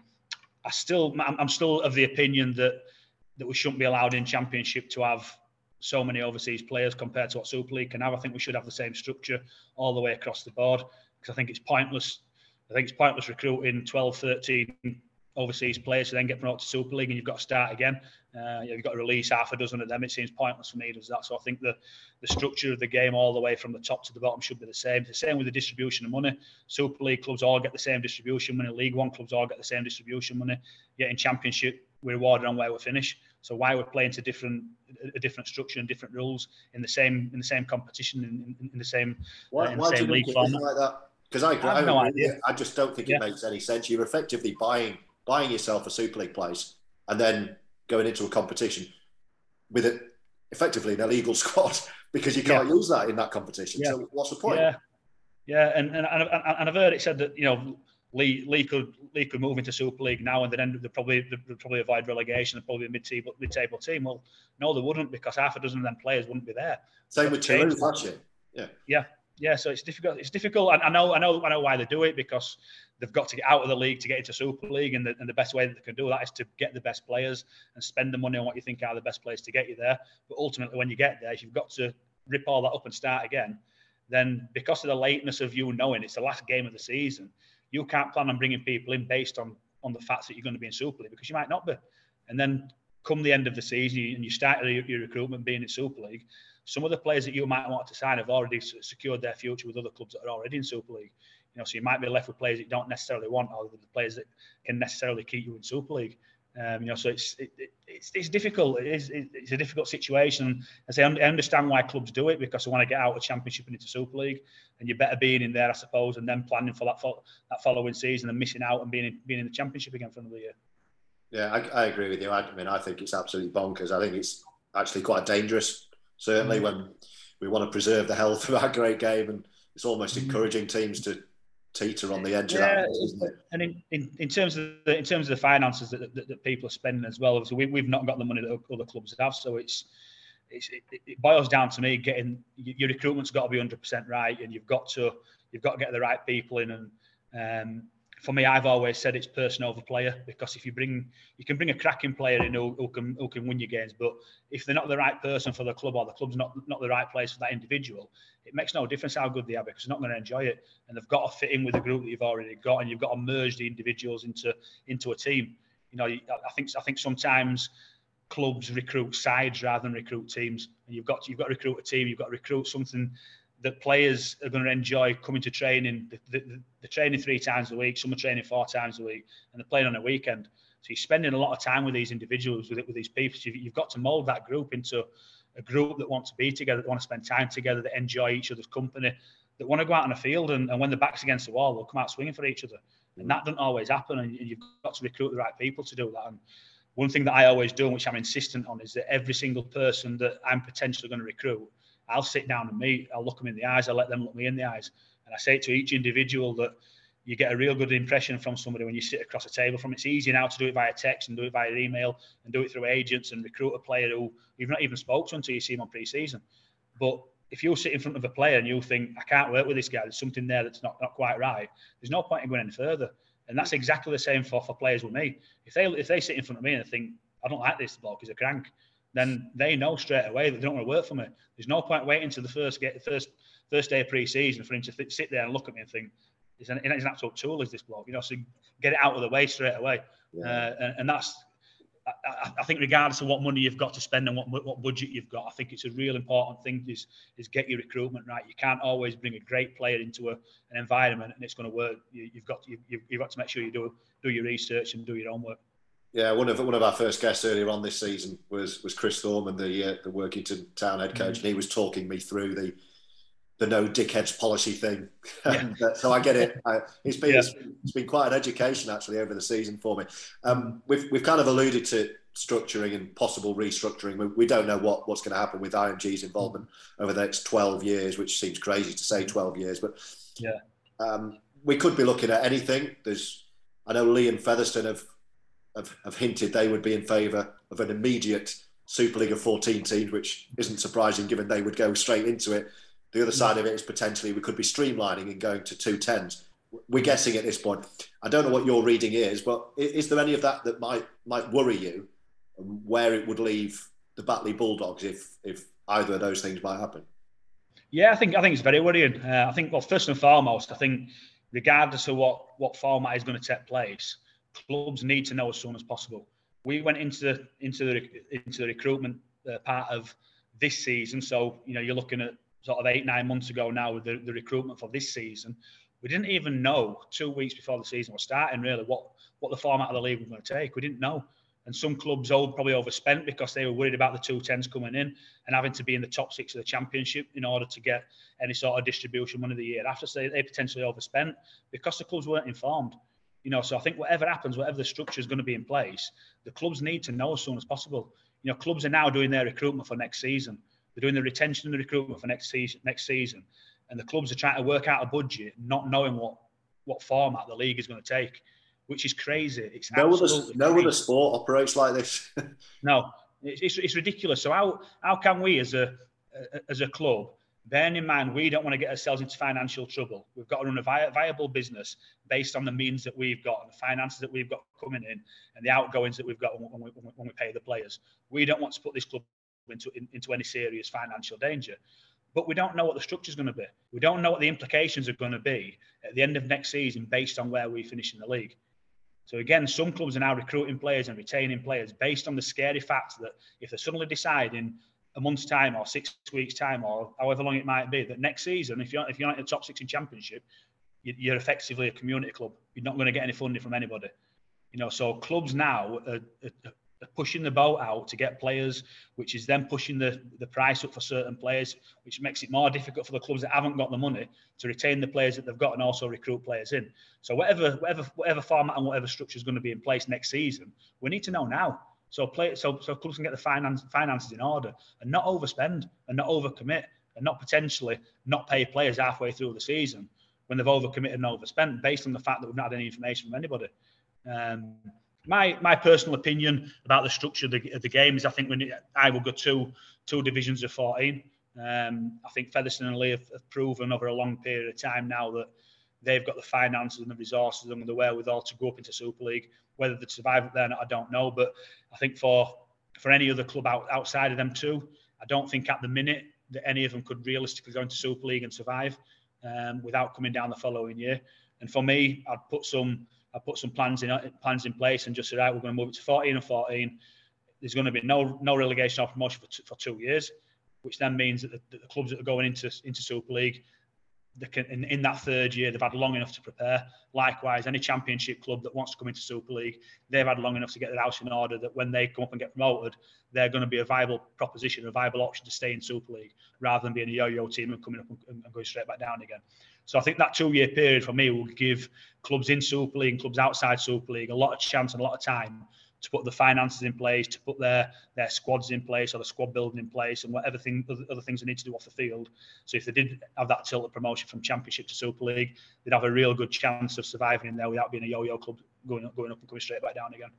I still I'm still of the opinion that that we shouldn't be allowed in Championship to have so many overseas players compared to what Super League can have. I think we should have the same structure all the way across the board because I think it's pointless. I think it's pointless recruiting 12, 13 overseas players to then get promoted to Super League and you've got to start again. Uh, you've got to release half a dozen of them. It seems pointless for me, does that? So I think the, the structure of the game all the way from the top to the bottom should be the same. It's the same with the distribution of money. Super League clubs all get the same distribution money. League One clubs all get the same distribution money. Yet in Championship, we're rewarded on where we finish. So why we're playing to different a different structure and different rules in the same in the same competition in, in, in the same why, uh, in why the same league format like that? Because I, I have no idea. I just don't think yeah. it makes any sense. You're effectively buying buying yourself a Super League place and then going into a competition with it effectively an illegal squad because you can't yeah. use that in that competition. Yeah. So what's the point? Yeah, yeah, and and, and and I've heard it said that you know Lee, Leigh could Leigh could move into Super League now, and then they'd probably they'd probably avoid relegation. and probably a mid-table mid-table team. Well, no, they wouldn't because half a dozen of them players wouldn't be there. Same with Toulouse, actually. Yeah. Yeah, yeah. So it's difficult. It's difficult. I, I know. I know. I know why they do it because they've got to get out of the league to get into Super League, and the, and the best way that they can do that is to get the best players and spend the money on what you think are the best players to get you there. But ultimately, when you get there, if you've got to rip all that up and start again, then because of the lateness of you knowing it's the last game of the season, you can't plan on bringing people in based on on the facts that you're going to be in Super League because you might not be. And then come the end of the season and you start your, your recruitment being in Super League, some of the players that you might want to sign have already secured their future with other clubs that are already in Super League. You know, so you might be left with players that you don't necessarily want, or the players that can necessarily keep you in Super League. Um, you know, so it's it, it's, it's difficult. It is it's a difficult situation. I say I understand why clubs do it because they want to get out of Championship and into Super League, and you're better being in there, I suppose, and then planning for that fo- that following season and missing out and being in, being in the Championship again for another year. Yeah, I, I agree with you. I, I, mean, I think it's absolutely bonkers. I think it's actually quite dangerous. Certainly, mm. when we want to preserve the health of our great game, and it's almost mm. encouraging teams to teeter on the edge yeah, of that? And in, in, in terms of the, in terms of the finances that, that, that people are spending as well, so we, we've not got the money that other clubs have. So it's, it's it, it boils down to me getting your recruitment's got to be 100% right, and you've got to you've got to get the right people in and. Um, for me, I've always said it's person over player because if you bring, you can bring a cracking player in who, who, can who can win your games, but if they're not the right person for the club or the club's not not the right place for that individual, it makes no difference how good they are because they're not going to enjoy it, and they've got to fit in with the group that you've already got, and you've got to merge the individuals into into a team. You know, I think I think sometimes clubs recruit sides rather than recruit teams, and you've got to, you've got to recruit a team, you've got to recruit something that players are going to enjoy coming to training. They're training three times a week, some are training four times a week, and they're playing on a weekend. So you're spending a lot of time with these individuals, with, with these people. So you've got to mould that group into a group that want to be together, that want to spend time together, that enjoy each other's company, that want to go out on the field, and, and when the back's against the wall, they'll come out swinging for each other. And that doesn't always happen, and you've got to recruit the right people to do that. And one thing that I always do, and which I'm insistent on, is that every single person that I'm potentially going to recruit – I'll sit down and meet, I'll look them in the eyes, I'll let them look me in the eyes. And I say to each individual that you get a real good impression from somebody when you sit across a table from. It's easy now to do it via text and do it via email and do it through agents and recruit a player who you've not even spoke to until you see him on pre-season. But if you sit in front of a player and you think, I can't work with this guy, there's something there that's not, not quite right, there's no point in going any further. And that's exactly the same for, for players with me. If they if they sit in front of me and think, I don't like this bloke, he's a crank, then they know straight away that they don't want to work for me. There's no point waiting to the first get first first day of pre-season for him to th- sit there and look at me and think, He's an, he's an absolute tool, is this bloke. You know, so get it out of the way straight away. Yeah. Uh, and, and, that's, I, I, think, regardless of what money you've got to spend and what what budget you've got, I think it's a real important thing is is get your recruitment right. You can't always bring a great player into a, an environment and it's going to work. You, have got to, you, you've got to make sure you do do your research and do your own work. Yeah, one of one of our first guests earlier on this season was was Chris Thorman, the uh, the Workington Town head coach, mm-hmm. and he was talking me through the the no dickheads policy thing. Yeah. so I get it. I, it's been yeah. it's, been quite an education actually over the season for me. Um, we've we've kind of alluded to structuring and possible restructuring. We, we don't know what what's going to happen with IMG's involvement over the next twelve years, which seems crazy to say twelve years, but yeah, um, we could be looking at anything. There's I know Leigh and Featherstone have have, have hinted they would be in favour of an immediate Super League of 14 teams, which isn't surprising given they would go straight into it the other side of it is potentially we could be streamlining and going to two tens. We're guessing at this point. I don't know what your reading is, but is there any of that that might might worry you, where it would leave the Batley Bulldogs if if either of those things might happen? Yeah, I think I think it's very worrying. Uh, I think well, first and foremost, I think regardless of what what format is going to take place, clubs need to know as soon as possible. We went into the into the into the recruitment uh, part of this season, so you know you're looking at sort of eight, nine months ago now with the, the recruitment for this season. We didn't even know two weeks before the season was starting really what, what the format of the league was going to take. We didn't know. And some clubs old probably overspent because they were worried about the two tens coming in and having to be in the top six of the championship in order to get any sort of distribution one of the year after. So they potentially overspent because the clubs weren't informed. You know, so I think whatever happens, whatever the structure is going to be in place, the clubs need to know as soon as possible. You know, clubs are now doing their recruitment for next season. They're doing the retention and the recruitment for next season. Next season, and the clubs are trying to work out a budget, not knowing what what format the league is going to take, which is crazy. It's no other no other sport operates like this. no, it's, it's ridiculous. So how how can we as a as a club bearing in mind we don't want to get ourselves into financial trouble. We've got to run a vi- viable business based on the means that we've got and the finances that we've got coming in and the outgoings that we've got when we, when we pay the players. We don't want to put this club into, in, into any serious financial danger. But we don't know what the structure is going to be. We don't know what the implications are going to be at the end of next season based on where we finish in the league. So again, some clubs are now recruiting players and retaining players based on the scary fact that if they're suddenly decide in a month's time or six weeks' time or however long it might be that next season, if you're if you're not in the top six in championship, you're effectively a community club. You're not going to get any funding from anybody. You know, so clubs now are, are, pushing the boat out to get players, which is then pushing the, the price up for certain players, which makes it more difficult for the clubs that haven't got the money to retain the players that they've got and also recruit players in. So whatever whatever whatever format and whatever structure is going to be in place next season, we need to know now. So play so so clubs can get the finance finances in order and not overspend and not overcommit and not potentially not pay players halfway through the season when they've overcommitted and overspent based on the fact that we've not had any information from anybody. Um, my my personal opinion about the structure of the, of the game is I think when I will go two two divisions of 14. Um, I think Featherstone and Leigh have, have, proven over a long period of time now that they've got the finances and the resources and the wherewithal to go up into Super League. Whether they survive up there, not, I don't know. But I think for for any other club out, outside of them too, I don't think at the minute that any of them could realistically go into Super League and survive um, without coming down the following year. And for me, I'd put some I put some plans in plans in place and just said, right, we're going to move it to 14 and 14. There's going to be no no relegation or promotion for, for two years, which then means that the, that the clubs that are going into into Super League, they can, in, in that third year, they've had long enough to prepare. Likewise, any Championship club that wants to come into Super League, they've had long enough to get their house in order that when they come up and get promoted, they're going to be a viable proposition, a viable option to stay in Super League rather than being a yo-yo team and coming up and, and going straight back down again. So I think that two year period for me will give clubs in Super League and clubs outside Super League a lot of chance and a lot of time to put the finances in place, to put their their squads in place or the squad building in place and whatever thing other things they need to do off the field. So if they did have that tilt of promotion from Championship to Super League, they'd have a real good chance of surviving in there without being a yo-yo club going up, going up and coming straight back down again.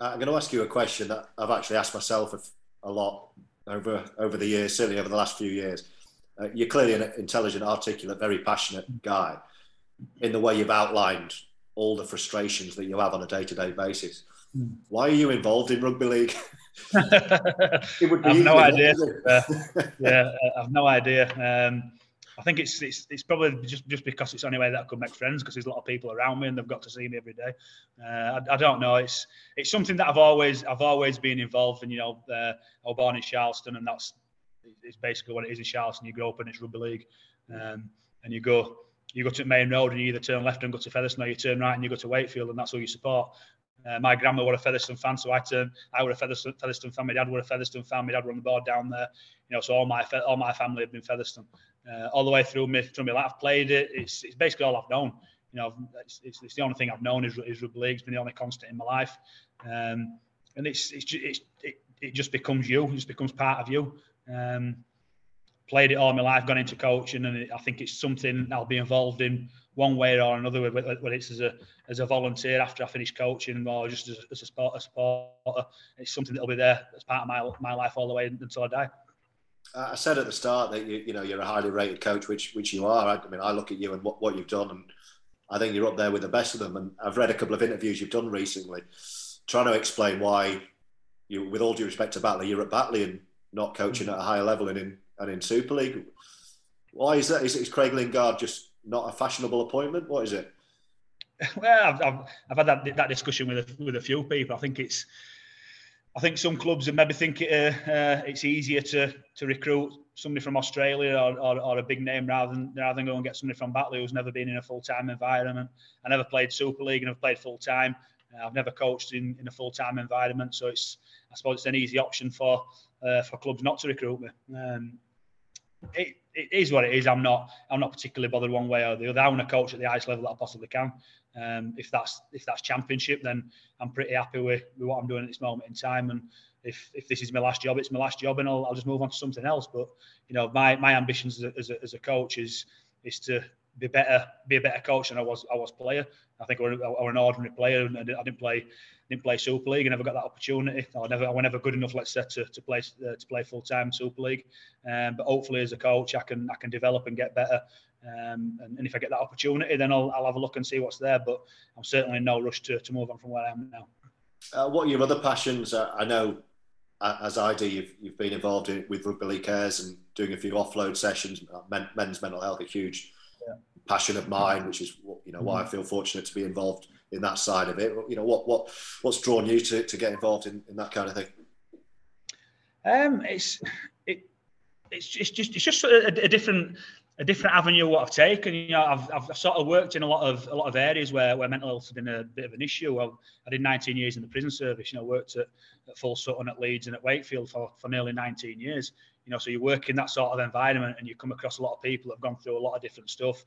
Uh, I'm going to ask you a question that I've actually asked myself a lot over over the years, certainly over the last few years. Uh, you're clearly an intelligent, articulate, very passionate guy in the way you've outlined all the frustrations that you have on a day-to-day basis. Mm. Why are you involved in rugby league? it would be I've no idea. uh, yeah, I've no idea. Um, I think it's it's, it's probably just, just because it's the only way that I could make friends because there's a lot of people around me and they've got to see me every day. Uh, I, I, don't know. It's it's something that I've always I've always been involved in. You know, uh, I was born in Sharlston and that's it's basically what it is in Sharlston. You grow up and it's rugby league, um, and you go you go to Main Road and you either turn left and go to Featherstone or you turn right and you go to Wakefield and that's who you support. Uh, my grandma was a Featherstone fan, so I turned. I was a Featherstone, Featherstone fan. My dad was a Featherstone fan. My dad were on the board down there. You know, so all my all my family have been Featherstone uh, all the way through me through my life. I've played it. It's, it's basically all I've known. You know, it's, it's, it's, the only thing I've known is, is rugby league. It's been the only constant in my life, um, and it's it's, it's it, it just becomes you. It just becomes part of you. Um, played it all my life, gone into coaching, and it, I think it's something I'll be involved in one way or another, whether it's as a as a volunteer after I finish coaching or just as, as a, sport, a supporter. It's something that'll be there as part of my my life all the way until I die. I said at the start that you you know you're a highly rated coach, which which you are. I, I mean, I look at you and what, what you've done, and I think you're up there with the best of them. And I've read a couple of interviews you've done recently, trying to explain why you, with all due respect to Batley, you're at Batley and not coaching mm-hmm. at a higher level and in and in Super League. Why is that? Is, is Craig Lingard just not a fashionable appointment? What is it? Well, I've, I've, I've had that, that discussion with a, with a few people. I think it's I think some clubs maybe think it, uh, uh, it's easier to to recruit somebody from Australia or, or, or, a big name rather than rather than go and get somebody from Batley who's never been in a full time environment. I never played Super League and I've played full time. Uh, I've never coached in, in a full time environment, so it's I suppose it's an easy option for uh, for clubs not to recruit me. Um, it, it is what it is. I'm not I'm not particularly bothered one way or the other. I want to coach at the highest level that I possibly can. Um, if that's if that's championship, then I'm pretty happy with, with what I'm doing at this moment in time. And if, if this is my last job, it's my last job, and I'll, I'll just move on to something else. But you know, my my ambitions as a, as a, as a coach is is to be better, be a better coach than I was I was player. I think I was, an ordinary player, and I didn't play didn't play Super League. I never got that opportunity. I never I was never good enough, let's say, to, to play uh, to play full time Super League. Um, but hopefully, as a coach, I can I can develop and get better. Um, and, and, if I get that opportunity, then I'll, I'll have a look and see what's there. But I'm certainly in no rush to, to move on from where I am now. Uh, what are your other passions? Uh, I know, as I do, you've, you've been involved in, with Rugby League Cares and doing a few offload sessions. Uh, men, men's mental health, a huge passion of mine, which is you know why I mm-hmm. feel fortunate to be involved in that side of it. You know what what what's drawn you to, to get involved in, in that kind of thing? Um, it's it, it's, it's just it's just a, a different a different avenue what I've taken. You know, I've, I've sort of worked in a lot of a lot of areas where, where mental health has been a bit of an issue. Well, I did 19 years in the prison service. You know, worked at, at Full Sutton, at Leeds, and at Wakefield for, for nearly 19 years. You know, so you work in that sort of environment, and you come across a lot of people that have gone through a lot of different stuff.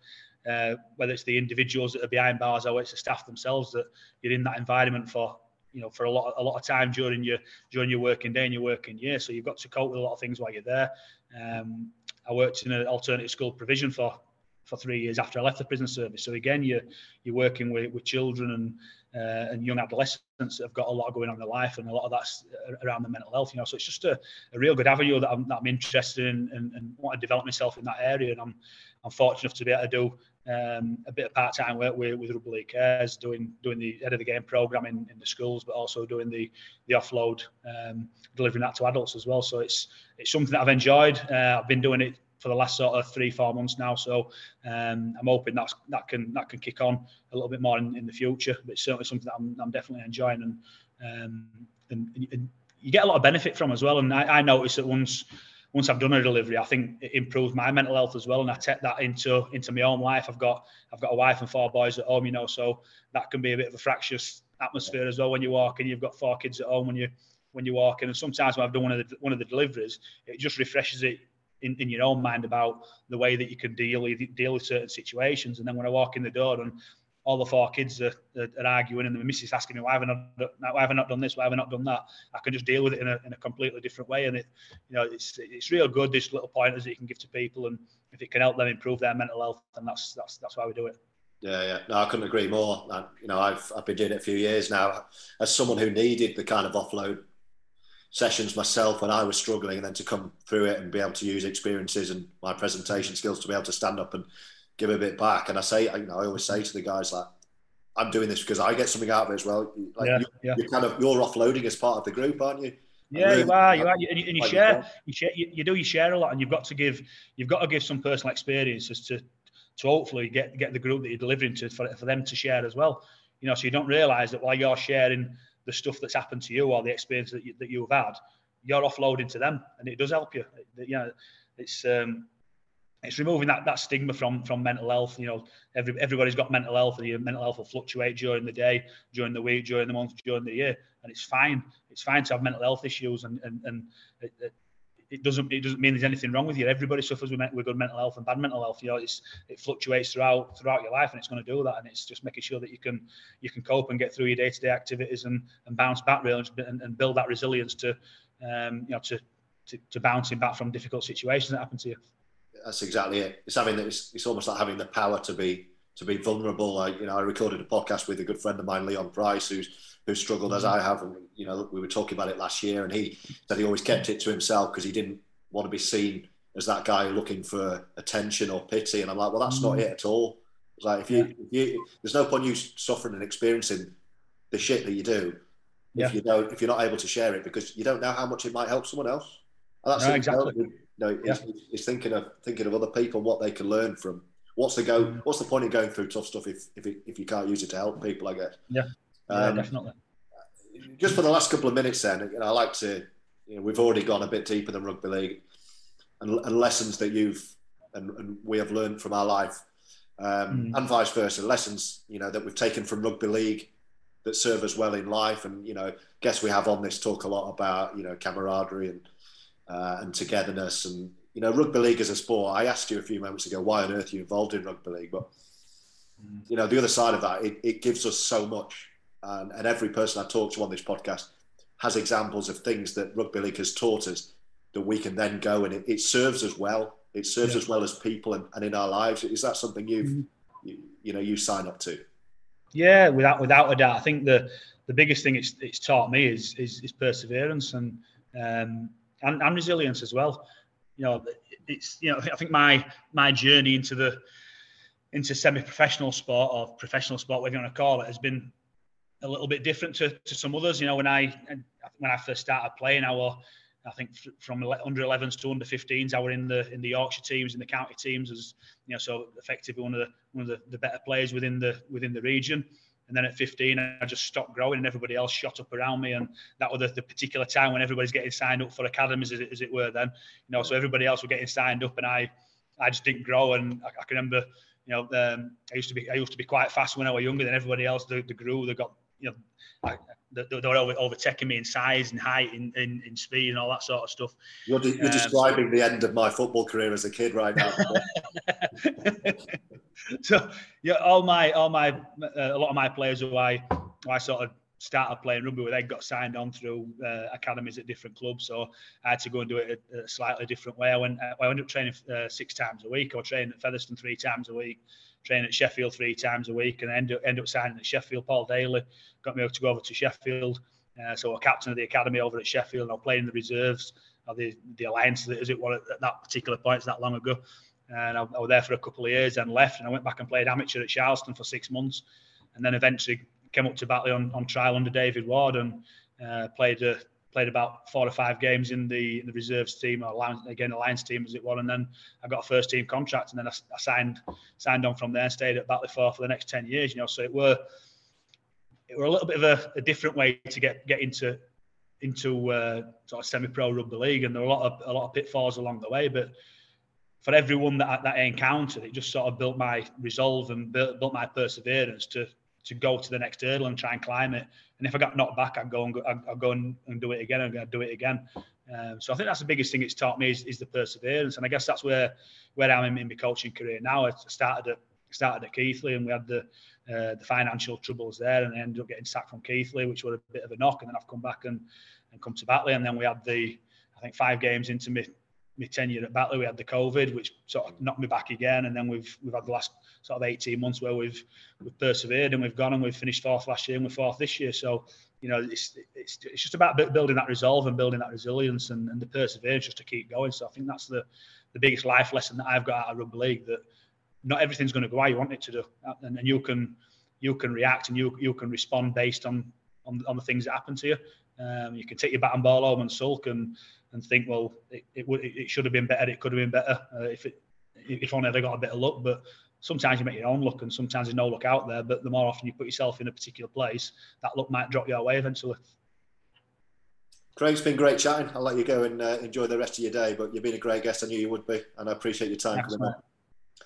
Uh, whether it's the individuals that are behind bars or it's the staff themselves that you're in that environment for you know for a lot of, a lot of time during your during your working day and your working year. So you've got to cope with a lot of things while you're there. Um, I worked in an alternative school provision for for three years after I left the prison service. So again, you're you're working with, with children and uh, and young adolescents that have got a lot going on in their life, and a lot of that's around the mental health. You know, so it's just a, a real good avenue that I'm, that I'm interested in and, and want to develop myself in that area. And I'm I'm fortunate enough to be able to do um, a bit of part-time work with, with Rugby League Cares, doing doing the head of the game program in, in the schools, but also doing the the offload, um, delivering that to adults as well. So it's it's something that I've enjoyed. Uh, I've been doing it for the last sort of three four months now. So um, I'm hoping that's that can that can kick on a little bit more in, in the future. But it's certainly something that I'm, I'm definitely enjoying and, um, and, and you get a lot of benefit from as well. And I, I noticed that once once I've done a delivery, I think it improves my mental health as well, and I take that into into my own life. I've got I've got a wife and four boys at home, you know, so that can be a bit of a fractious atmosphere as well when you walk and you've got four kids at home when you when you walk in. And sometimes when I've done one of the one of the deliveries, it just refreshes it in, in your own mind about the way that you can deal with deal with certain situations. And then when I walk in the door and all the four kids are, are, are, arguing and the missus asking me why have I not why have I not done this? Why have I not done that? I can just deal with it in a, in a completely different way. And it you know it's it's real good this little pointers that you can give to people. And if it can help them improve their mental health then that's that's that's why we do it. Yeah yeah. No I couldn't agree more. I, you know I've I've been doing it a few years now. As someone who needed the kind of offload sessions myself when I was struggling and then to come through it and be able to use experiences and my presentation skills to be able to stand up and give a bit back. And I say, you know, I always say to the guys like, I'm doing this because I get something out of it as well. Like yeah, you, yeah. you're kind of you're offloading as part of the group, aren't you? Yeah, you are. You are, and you, and you share, you share, you, you do. You share a lot, and you've got to give, you've got to give some personal experiences to, to hopefully get get the group that you're delivering to for, for them to share as well. You know, so you don't realise that while you're sharing the stuff that's happened to you or the experience that you, that you've had, you're offloading to them, and it does help you. You know, it's um, it's removing that, that stigma from from mental health. You know, every everybody's got mental health, and your mental health will fluctuate during the day, during the week, during the month, during the year, and it's fine. It's fine to have mental health issues, and and, and it, it, it doesn't it doesn't mean there's anything wrong with you. Everybody suffers with, with good mental health and bad mental health. You know, it's it fluctuates throughout throughout your life, and it's going to do that. And it's just making sure that you can you can cope and get through your day to day activities and and bounce back really and, and build that resilience to um, you know to, to to bouncing back from difficult situations that happen to you that's exactly it. It's having it's, it's almost like having the power to be to be vulnerable. Like you know, I recorded a podcast with a good friend of mine, Leon Pryce, who's who struggled as mm-hmm. I have, and you know, we were talking about it last year, and he said he always kept it to himself because he didn't want to be seen as that guy looking for attention or pity. And I'm like, well, that's not mm. it at all. It's like if you, yeah. if you there's no point you suffering and experiencing the shit that you do yeah. if you don't if you're not able to share it because you don't know how much it might help someone else. And that's no, exactly know, yeah. he's, thinking of thinking of other people, what they can learn from. What's the go? What's the point of going through tough stuff if if, it, if you can't use it to help people? I guess. Yeah. Um, yeah, definitely. Just for the last couple of minutes, then, you know, I like to. You know, we've already gone a bit deeper than rugby league, and, and lessons that you've and, and, we have learned from our life, um, mm. and vice versa. Lessons, you know, that we've taken from rugby league that serve us well in life, and you know, guess we have on this talk a lot about you know camaraderie and uh, and togetherness. And you know, rugby league as a sport. I asked you a few moments ago, why on earth you're you involved in rugby league? But you know, the other side of that, it, it gives us so much. And, and every person I talk to on this podcast has examples of things that rugby league has taught us that we can then go and it, it serves us well. It serves yeah. us well as people and, and in our lives. Is that something you've mm-hmm. you, you know you sign up to? Yeah, without without a doubt. I think the the biggest thing it's it's taught me is is, is perseverance and um, and, and resilience as well. You know, it's you know I think my my journey into the into semi-professional sport or professional sport, whatever you want to call it, has been a little bit different to, to some others. You know, when I when I first started playing, I was I think from under 11s to under 15s, I were in the in the Yorkshire teams, in the county teams, as you know, so effectively one of the one of the, the better players within the within the region. And then at 15, I just stopped growing and everybody else shot up around me. And that was the, the particular time when everybody's getting signed up for academies, as it, as it were then. You know, so everybody else were getting signed up and I, I just didn't grow. And I, I can remember, you know, um, I used to be I used to be quite fast when I was younger than everybody else. They, they grew, they got, you know, I, they, were over, overtaking me in size and height and in, in, speed and all that sort of stuff. You're, de- you're um, describing the end of my football career as a kid right now. so yeah, all my all my uh, a lot of my players who I who I sort of started playing rugby with, they got signed on through uh, academies at different clubs. So I had to go and do it a, a slightly different way. I went I ended up training uh, six times a week, or training at Featherstone three times a week. Training at Sheffield three times a week, and end up, end up signing at Sheffield. Paul Daly got me to go over to Sheffield. Uh, so a captain of the academy over at Sheffield. and I played in the reserves, or the the alliance as it was at that particular point. It's that long ago and I, I, was there for a couple of years and left and I went back and played amateur at Sharlston for six months and then eventually came up to Batley on, on trial under David Ward and uh, played uh, played about four or five games in the in the reserves team or Lions, again Alliance team as it was and then I got a first team contract and then I, I signed signed on from there and stayed at Batley for for the next 10 years you know. So it were it were a little bit of a, a different way to get get into into uh, sort of semi-pro rugby league and there were a lot of a lot of pitfalls along the way but for everyone that, that I encountered, it just sort of built my resolve and built, built my perseverance to to go to the next hurdle and try and climb it. And if I got knocked back, I'd go and go, I'd, go and, and, do it again I'm going to do it again. Um, so I think that's the biggest thing it's taught me is, is, the perseverance. And I guess that's where where I'm in, in my coaching career now. I started at started at Keighley and we had the uh, the financial troubles there and I ended up getting sacked from Keighley, which was a bit of a knock. And then I've come back and, and come to Batley. And then we had the I think five games into me my tenure at Batley, we had the COVID, which sort of mm. knocked me back again, and then we've we've had the last sort of 18 months where we've we've persevered and we've gone and we've finished fourth last year and we're fourth this year. So you know, it's it's, it's just about building that resolve and building that resilience and, and the perseverance just to keep going. So I think that's the the biggest life lesson that I've got out of rugby league that not everything's going to go how you want it to do, uh, and, and you can you can react and you you can respond based on on, on the things that happen to you. Um, you can take your bat and ball home and sulk and and think, well, it, it, it should have been better. It could have been better uh, if it if only I'd got a bit of luck. But sometimes you make your own luck, and sometimes there's no luck out there. But the more often you put yourself in a particular place, that luck might drop your way eventually. Craig's been great chatting. I'll let you go and uh, enjoy the rest of your day. But you've been a great guest. I knew you would be, and I appreciate your time Thanks, coming on.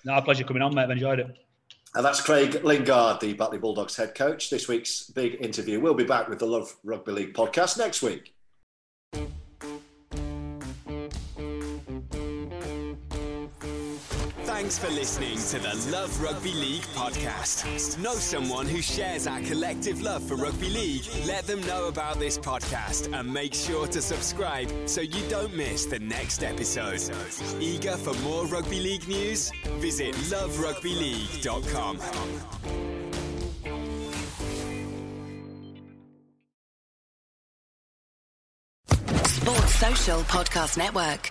No, pleasure coming on, mate. I've enjoyed it. And that's Craig Lingard, the Batley Bulldogs head coach. This week's big interview. We'll be back with the Love Rugby League podcast next week. Thanks for listening to the Love Rugby League podcast. Know someone who shares our collective love for rugby league? Let them know about this podcast and make sure to subscribe so you don't miss the next episode. Eager for more rugby league news? Visit loverugbyleague.com. Sports Social Podcast Network.